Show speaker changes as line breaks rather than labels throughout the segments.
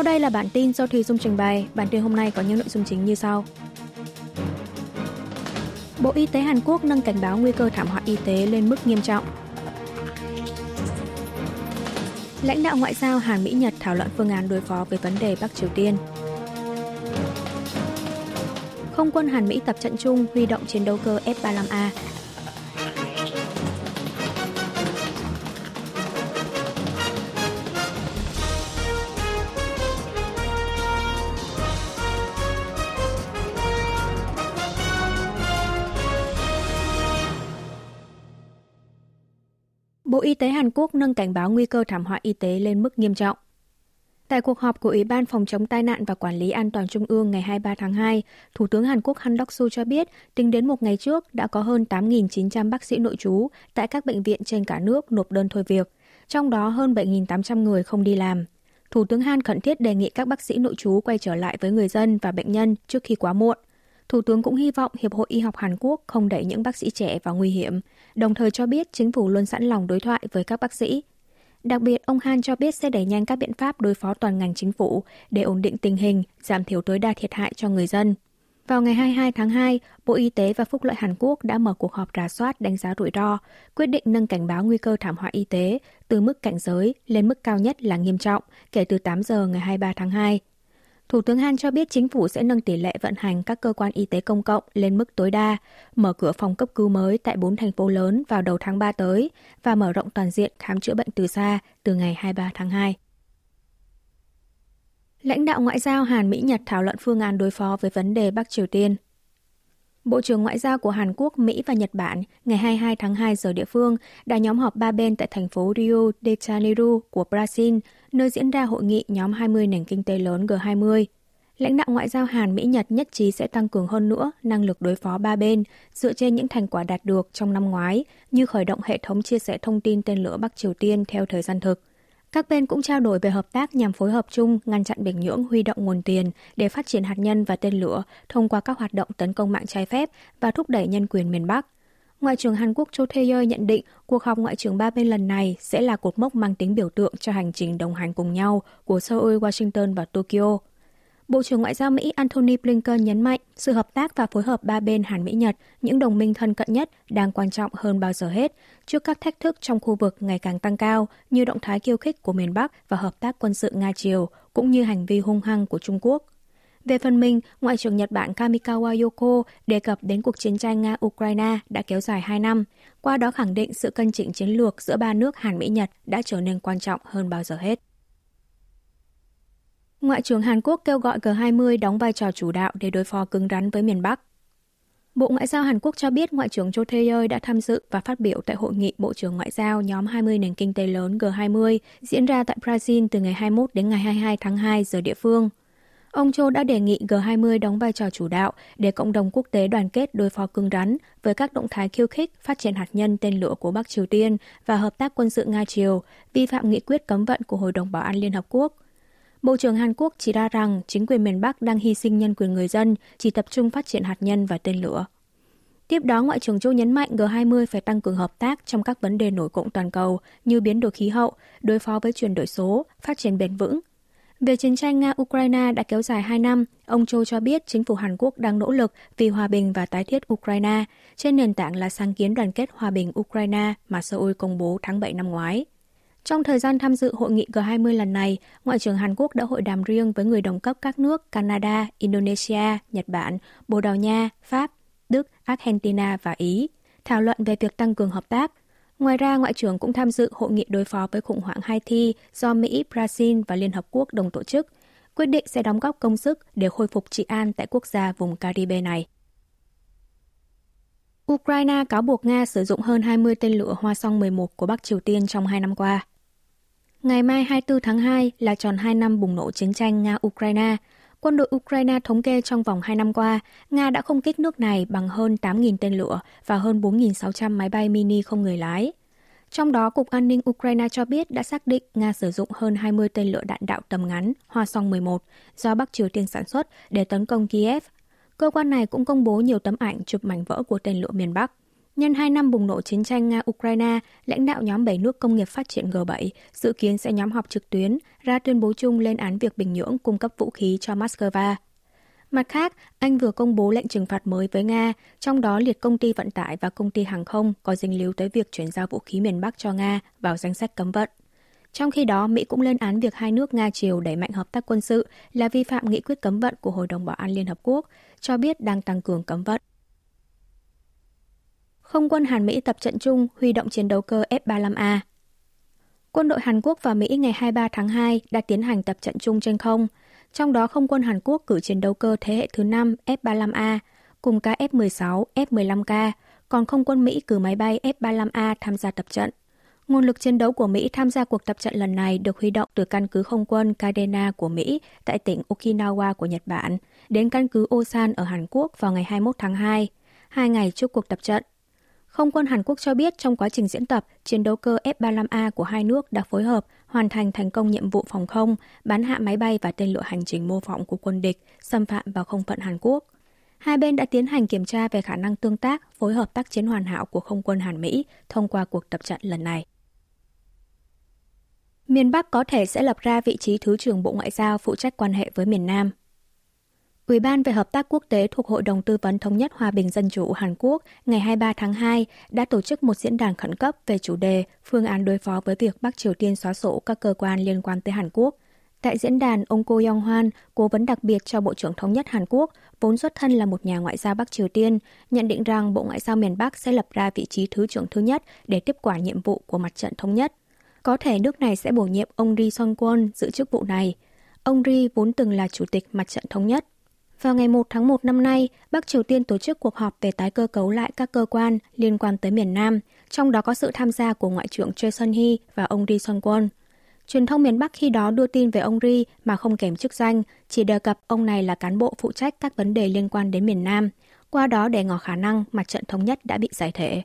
Sau đây là bản tin do Thùy Dung trình bày. Bản tin hôm nay có những nội dung chính như sau. Bộ Y tế Hàn Quốc nâng cảnh báo nguy cơ thảm họa y tế lên mức nghiêm trọng. Lãnh đạo ngoại giao Hàn Mỹ Nhật thảo luận phương án đối phó với vấn đề Bắc Triều Tiên. Không quân Hàn Mỹ tập trận chung huy động chiến đấu cơ F-35A Bộ Y tế Hàn Quốc nâng cảnh báo nguy cơ thảm họa y tế lên mức nghiêm trọng. Tại cuộc họp của Ủy ban Phòng chống tai nạn và Quản lý An toàn Trung ương ngày 23 tháng 2, Thủ tướng Hàn Quốc Han Đốc-su cho biết, tính đến một ngày trước đã có hơn 8.900 bác sĩ nội trú tại các bệnh viện trên cả nước nộp đơn thôi việc, trong đó hơn 7.800 người không đi làm. Thủ tướng Han khẩn thiết đề nghị các bác sĩ nội trú quay trở lại với người dân và bệnh nhân trước khi quá muộn. Thủ tướng cũng hy vọng Hiệp hội Y học Hàn Quốc không đẩy những bác sĩ trẻ vào nguy hiểm, đồng thời cho biết chính phủ luôn sẵn lòng đối thoại với các bác sĩ. Đặc biệt, ông Han cho biết sẽ đẩy nhanh các biện pháp đối phó toàn ngành chính phủ để ổn định tình hình, giảm thiểu tối đa thiệt hại cho người dân. Vào ngày 22 tháng 2, Bộ Y tế và Phúc lợi Hàn Quốc đã mở cuộc họp rà soát đánh giá rủi ro, quyết định nâng cảnh báo nguy cơ thảm họa y tế từ mức cảnh giới lên mức cao nhất là nghiêm trọng kể từ 8 giờ ngày 23 tháng 2. Thủ tướng Han cho biết chính phủ sẽ nâng tỷ lệ vận hành các cơ quan y tế công cộng lên mức tối đa, mở cửa phòng cấp cứu mới tại 4 thành phố lớn vào đầu tháng 3 tới và mở rộng toàn diện khám chữa bệnh từ xa từ ngày 23 tháng 2. Lãnh đạo ngoại giao Hàn Mỹ Nhật thảo luận phương án đối phó với vấn đề Bắc Triều Tiên Bộ trưởng Ngoại giao của Hàn Quốc, Mỹ và Nhật Bản ngày 22 tháng 2 giờ địa phương đã nhóm họp ba bên tại thành phố Rio de Janeiro của Brazil, nơi diễn ra hội nghị nhóm 20 nền kinh tế lớn G20. Lãnh đạo ngoại giao Hàn, Mỹ, Nhật nhất trí sẽ tăng cường hơn nữa năng lực đối phó ba bên dựa trên những thành quả đạt được trong năm ngoái, như khởi động hệ thống chia sẻ thông tin tên lửa Bắc Triều Tiên theo thời gian thực các bên cũng trao đổi về hợp tác nhằm phối hợp chung, ngăn chặn Bình Nhưỡng huy động nguồn tiền để phát triển hạt nhân và tên lửa thông qua các hoạt động tấn công mạng trái phép và thúc đẩy nhân quyền miền Bắc. Ngoại trưởng Hàn Quốc Cho Tae-yeol nhận định cuộc họp ngoại trưởng ba bên lần này sẽ là cột mốc mang tính biểu tượng cho hành trình đồng hành cùng nhau của Seoul, Washington và Tokyo. Bộ trưởng Ngoại giao Mỹ Antony Blinken nhấn mạnh sự hợp tác và phối hợp ba bên Hàn Mỹ-Nhật, những đồng minh thân cận nhất, đang quan trọng hơn bao giờ hết trước các thách thức trong khu vực ngày càng tăng cao như động thái kiêu khích của miền Bắc và hợp tác quân sự Nga-Triều, cũng như hành vi hung hăng của Trung Quốc. Về phần mình, Ngoại trưởng Nhật Bản Kamikawa Yoko đề cập đến cuộc chiến tranh Nga-Ukraine đã kéo dài 2 năm, qua đó khẳng định sự cân chỉnh chiến lược giữa ba nước Hàn Mỹ-Nhật đã trở nên quan trọng hơn bao giờ hết. Ngoại trưởng Hàn Quốc kêu gọi G20 đóng vai trò chủ đạo để đối phó cứng rắn với miền Bắc. Bộ Ngoại giao Hàn Quốc cho biết Ngoại trưởng Cho Tae-yeol đã tham dự và phát biểu tại hội nghị Bộ trưởng Ngoại giao nhóm 20 nền kinh tế lớn G20 diễn ra tại Brazil từ ngày 21 đến ngày 22 tháng 2 giờ địa phương. Ông Cho đã đề nghị G20 đóng vai trò chủ đạo để cộng đồng quốc tế đoàn kết đối phó cứng rắn với các động thái khiêu khích phát triển hạt nhân tên lửa của Bắc Triều Tiên và hợp tác quân sự Nga-Triều, vi phạm nghị quyết cấm vận của Hội đồng Bảo an Liên Hợp Quốc – Bộ trưởng Hàn Quốc chỉ ra rằng chính quyền miền Bắc đang hy sinh nhân quyền người dân, chỉ tập trung phát triển hạt nhân và tên lửa. Tiếp đó, Ngoại trưởng Châu nhấn mạnh G20 phải tăng cường hợp tác trong các vấn đề nổi cộng toàn cầu như biến đổi khí hậu, đối phó với chuyển đổi số, phát triển bền vững. Về chiến tranh Nga-Ukraine đã kéo dài 2 năm, ông Châu cho biết chính phủ Hàn Quốc đang nỗ lực vì hòa bình và tái thiết Ukraine trên nền tảng là sáng kiến đoàn kết hòa bình Ukraine mà Seoul công bố tháng 7 năm ngoái. Trong thời gian tham dự hội nghị G20 lần này, Ngoại trưởng Hàn Quốc đã hội đàm riêng với người đồng cấp các nước Canada, Indonesia, Nhật Bản, Bồ Đào Nha, Pháp, Đức, Argentina và Ý, thảo luận về việc tăng cường hợp tác. Ngoài ra, Ngoại trưởng cũng tham dự hội nghị đối phó với khủng hoảng Haiti do Mỹ, Brazil và Liên Hợp Quốc đồng tổ chức, quyết định sẽ đóng góp công sức để khôi phục trị an tại quốc gia vùng Caribe này. Ukraine cáo buộc Nga sử dụng hơn 20 tên lửa Hoa Song 11 của Bắc Triều Tiên trong hai năm qua. Ngày mai 24 tháng 2 là tròn 2 năm bùng nổ chiến tranh Nga-Ukraine. Quân đội Ukraine thống kê trong vòng 2 năm qua, Nga đã không kích nước này bằng hơn 8.000 tên lửa và hơn 4.600 máy bay mini không người lái. Trong đó, Cục An ninh Ukraine cho biết đã xác định Nga sử dụng hơn 20 tên lửa đạn đạo tầm ngắn Hoa Song 11 do Bắc Triều Tiên sản xuất để tấn công Kiev. Cơ quan này cũng công bố nhiều tấm ảnh chụp mảnh vỡ của tên lửa miền Bắc. Nhân 2 năm bùng nổ chiến tranh Nga-Ukraine, lãnh đạo nhóm 7 nước công nghiệp phát triển G7 dự kiến sẽ nhóm họp trực tuyến ra tuyên bố chung lên án việc Bình Nhưỡng cung cấp vũ khí cho Moscow. Mặt khác, Anh vừa công bố lệnh trừng phạt mới với Nga, trong đó liệt công ty vận tải và công ty hàng không có dính líu tới việc chuyển giao vũ khí miền Bắc cho Nga vào danh sách cấm vận. Trong khi đó, Mỹ cũng lên án việc hai nước Nga Triều đẩy mạnh hợp tác quân sự là vi phạm nghị quyết cấm vận của Hội đồng Bảo an Liên Hợp Quốc, cho biết đang tăng cường cấm vận. Không quân Hàn Mỹ tập trận chung huy động chiến đấu cơ F-35A. Quân đội Hàn Quốc và Mỹ ngày 23 tháng 2 đã tiến hành tập trận chung trên không, trong đó không quân Hàn Quốc cử chiến đấu cơ thế hệ thứ 5 F-35A cùng cả F-16, F-15K, còn không quân Mỹ cử máy bay F-35A tham gia tập trận. Nguồn lực chiến đấu của Mỹ tham gia cuộc tập trận lần này được huy động từ căn cứ không quân Kadena của Mỹ tại tỉnh Okinawa của Nhật Bản đến căn cứ Osan ở Hàn Quốc vào ngày 21 tháng 2, hai ngày trước cuộc tập trận. Không quân Hàn Quốc cho biết trong quá trình diễn tập, chiến đấu cơ F-35A của hai nước đã phối hợp hoàn thành thành công nhiệm vụ phòng không, bắn hạ máy bay và tên lửa hành trình mô phỏng của quân địch, xâm phạm vào không phận Hàn Quốc. Hai bên đã tiến hành kiểm tra về khả năng tương tác, phối hợp tác chiến hoàn hảo của không quân Hàn Mỹ thông qua cuộc tập trận lần này. Miền Bắc có thể sẽ lập ra vị trí Thứ trưởng Bộ Ngoại giao phụ trách quan hệ với miền Nam. Ủy ban về hợp tác quốc tế thuộc Hội đồng Tư vấn Thống nhất Hòa bình Dân chủ Hàn Quốc ngày 23 tháng 2 đã tổ chức một diễn đàn khẩn cấp về chủ đề phương án đối phó với việc Bắc Triều Tiên xóa sổ các cơ quan liên quan tới Hàn Quốc. Tại diễn đàn, ông Ko Yong Hwan, cố vấn đặc biệt cho Bộ trưởng Thống nhất Hàn Quốc, vốn xuất thân là một nhà ngoại giao Bắc Triều Tiên, nhận định rằng Bộ Ngoại giao miền Bắc sẽ lập ra vị trí Thứ trưởng thứ nhất để tiếp quản nhiệm vụ của mặt trận thống nhất. Có thể nước này sẽ bổ nhiệm ông Ri Song Kwon giữ chức vụ này. Ông Ri vốn từng là chủ tịch mặt trận thống nhất. Vào ngày 1 tháng 1 năm nay, Bắc Triều Tiên tổ chức cuộc họp về tái cơ cấu lại các cơ quan liên quan tới miền Nam, trong đó có sự tham gia của Ngoại trưởng Choi Sun-hee và ông Ri Sun-kwon. Truyền thông miền Bắc khi đó đưa tin về ông Ri mà không kèm chức danh, chỉ đề cập ông này là cán bộ phụ trách các vấn đề liên quan đến miền Nam, qua đó để ngỏ khả năng mặt trận thống nhất đã bị giải thể.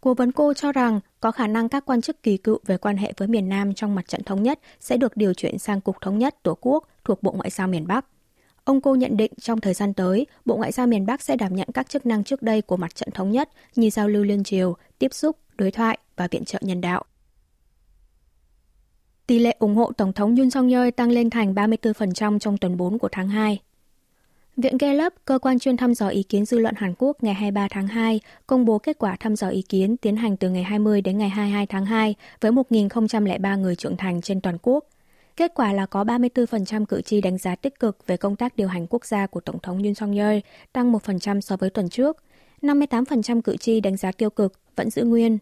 Cố vấn cô cho rằng có khả năng các quan chức kỳ cựu về quan hệ với miền Nam trong mặt trận thống nhất sẽ được điều chuyển sang Cục Thống nhất Tổ quốc thuộc Bộ Ngoại giao miền Bắc. Ông cô nhận định trong thời gian tới, Bộ Ngoại giao miền Bắc sẽ đảm nhận các chức năng trước đây của mặt trận thống nhất như giao lưu liên triều, tiếp xúc, đối thoại và viện trợ nhân đạo. Tỷ lệ ủng hộ Tổng thống Yoon song yeol tăng lên thành 34% trong tuần 4 của tháng 2. Viện Gallup, cơ quan chuyên thăm dò ý kiến dư luận Hàn Quốc ngày 23 tháng 2, công bố kết quả thăm dò ý kiến tiến hành từ ngày 20 đến ngày 22 tháng 2 với 1.003 người trưởng thành trên toàn quốc. Kết quả là có 34% cử tri đánh giá tích cực về công tác điều hành quốc gia của Tổng thống Yoon song yeol tăng 1% so với tuần trước. 58% cử tri đánh giá tiêu cực, vẫn giữ nguyên.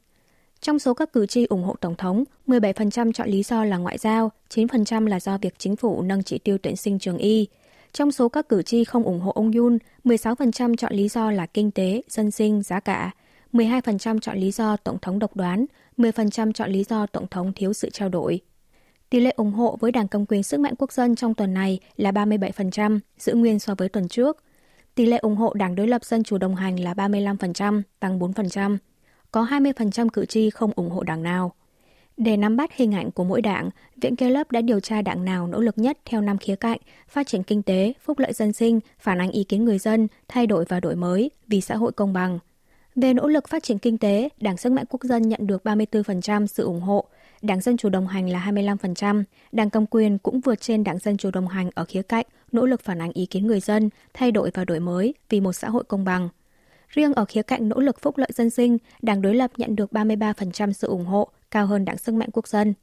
Trong số các cử tri ủng hộ Tổng thống, 17% chọn lý do là ngoại giao, 9% là do việc chính phủ nâng chỉ tiêu tuyển sinh trường y, trong số các cử tri không ủng hộ ông Yoon, 16% chọn lý do là kinh tế, dân sinh, giá cả, 12% chọn lý do Tổng thống độc đoán, 10% chọn lý do Tổng thống thiếu sự trao đổi. Tỷ lệ ủng hộ với Đảng Cầm quyền Sức mạnh Quốc dân trong tuần này là 37%, giữ nguyên so với tuần trước. Tỷ lệ ủng hộ Đảng đối lập Dân chủ đồng hành là 35%, tăng 4%. Có 20% cử tri không ủng hộ đảng nào. Để nắm bắt hình ảnh của mỗi đảng, Viện Gallup đã điều tra đảng nào nỗ lực nhất theo năm khía cạnh, phát triển kinh tế, phúc lợi dân sinh, phản ánh ý kiến người dân, thay đổi và đổi mới, vì xã hội công bằng. Về nỗ lực phát triển kinh tế, Đảng Sức mạnh Quốc dân nhận được 34% sự ủng hộ, Đảng Dân Chủ đồng hành là 25%, Đảng Cầm quyền cũng vượt trên Đảng Dân Chủ đồng hành ở khía cạnh nỗ lực phản ánh ý kiến người dân, thay đổi và đổi mới vì một xã hội công bằng. Riêng ở khía cạnh nỗ lực phúc lợi dân sinh, Đảng đối lập nhận được 33% sự ủng hộ, cao hơn Đảng Sức mạnh Quốc dân.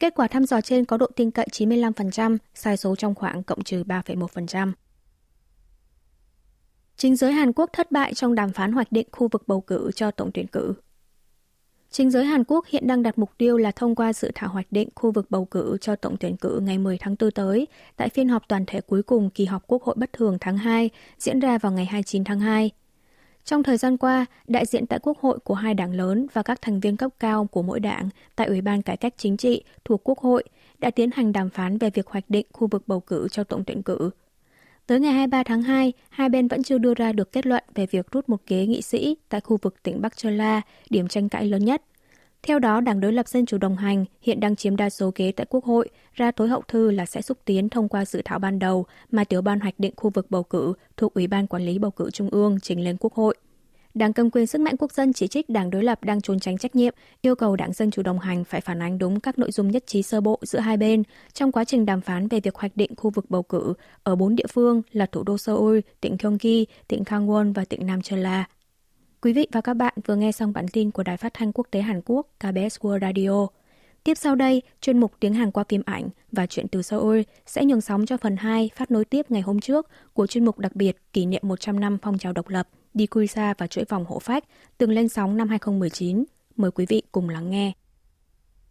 Kết quả thăm dò trên có độ tin cậy 95%, sai số trong khoảng cộng trừ 3,1%. Chính giới Hàn Quốc thất bại trong đàm phán hoạch định khu vực bầu cử cho tổng tuyển cử. Chính giới Hàn Quốc hiện đang đặt mục tiêu là thông qua dự thảo hoạch định khu vực bầu cử cho tổng tuyển cử ngày 10 tháng 4 tới, tại phiên họp toàn thể cuối cùng kỳ họp Quốc hội bất thường tháng 2, diễn ra vào ngày 29 tháng 2. Trong thời gian qua, đại diện tại Quốc hội của hai đảng lớn và các thành viên cấp cao của mỗi đảng tại Ủy ban Cải cách Chính trị thuộc Quốc hội đã tiến hành đàm phán về việc hoạch định khu vực bầu cử cho tổng tuyển cử. Tới ngày 23 tháng 2, hai bên vẫn chưa đưa ra được kết luận về việc rút một ghế nghị sĩ tại khu vực tỉnh Bắc Chola, điểm tranh cãi lớn nhất. Theo đó, Đảng đối lập Dân chủ đồng hành hiện đang chiếm đa số ghế tại Quốc hội, ra tối hậu thư là sẽ xúc tiến thông qua dự thảo ban đầu mà tiểu ban hoạch định khu vực bầu cử thuộc Ủy ban Quản lý Bầu cử Trung ương trình lên Quốc hội. Đảng cầm quyền sức mạnh quốc dân chỉ trích đảng đối lập đang trốn tránh trách nhiệm, yêu cầu đảng Dân Chủ đồng hành phải phản ánh đúng các nội dung nhất trí sơ bộ giữa hai bên trong quá trình đàm phán về việc hoạch định khu vực bầu cử ở bốn địa phương là thủ đô Seoul, tỉnh Gyeonggi, tỉnh Gangwon và tỉnh Nam Chola. Quý vị và các bạn vừa nghe xong bản tin của Đài Phát thanh Quốc tế Hàn Quốc KBS World Radio. Tiếp sau đây, chuyên mục tiếng Hàn qua phim ảnh và chuyện từ Seoul sẽ nhường sóng cho phần 2 phát nối tiếp ngày hôm trước của chuyên mục đặc biệt kỷ niệm 100 năm phong trào độc lập, Dikuisa và chuỗi vòng hộ phách, từng lên sóng năm 2019. Mời quý vị cùng lắng nghe.